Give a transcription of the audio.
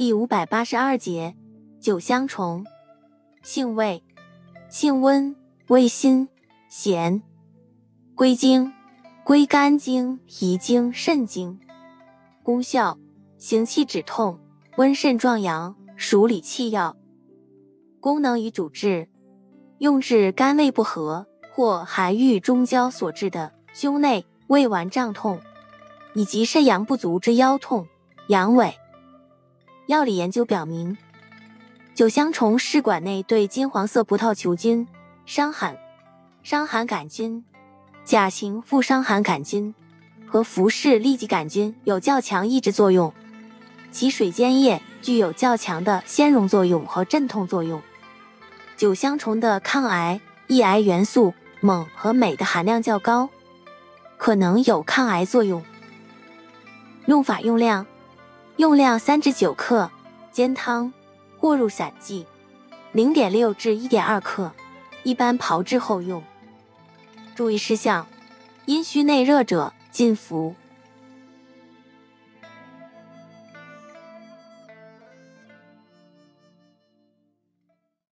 第五百八十二节，九香虫，性味，性温，味辛，咸，归经，归肝经、脾经、肾经。功效，行气止痛，温肾壮阳，属理气药。功能与主治，用治肝胃不和或寒郁中焦所致的胸内、胃脘胀痛，以及肾阳不足之腰痛、阳痿。药理研究表明，九香虫试管内对金黄色葡萄球菌、伤寒、伤寒杆菌、甲型副伤寒杆菌和伏氏痢疾杆菌有较强抑制作用，其水煎液具有较强的纤溶作用和镇痛作用。九香虫的抗癌、抑癌元素锰和镁的含量较高，可能有抗癌作用。用法用量。用量三至九克，煎汤或入散剂，零点六至一点二克，一般炮制后用。注意事项：阴虚内热者禁服。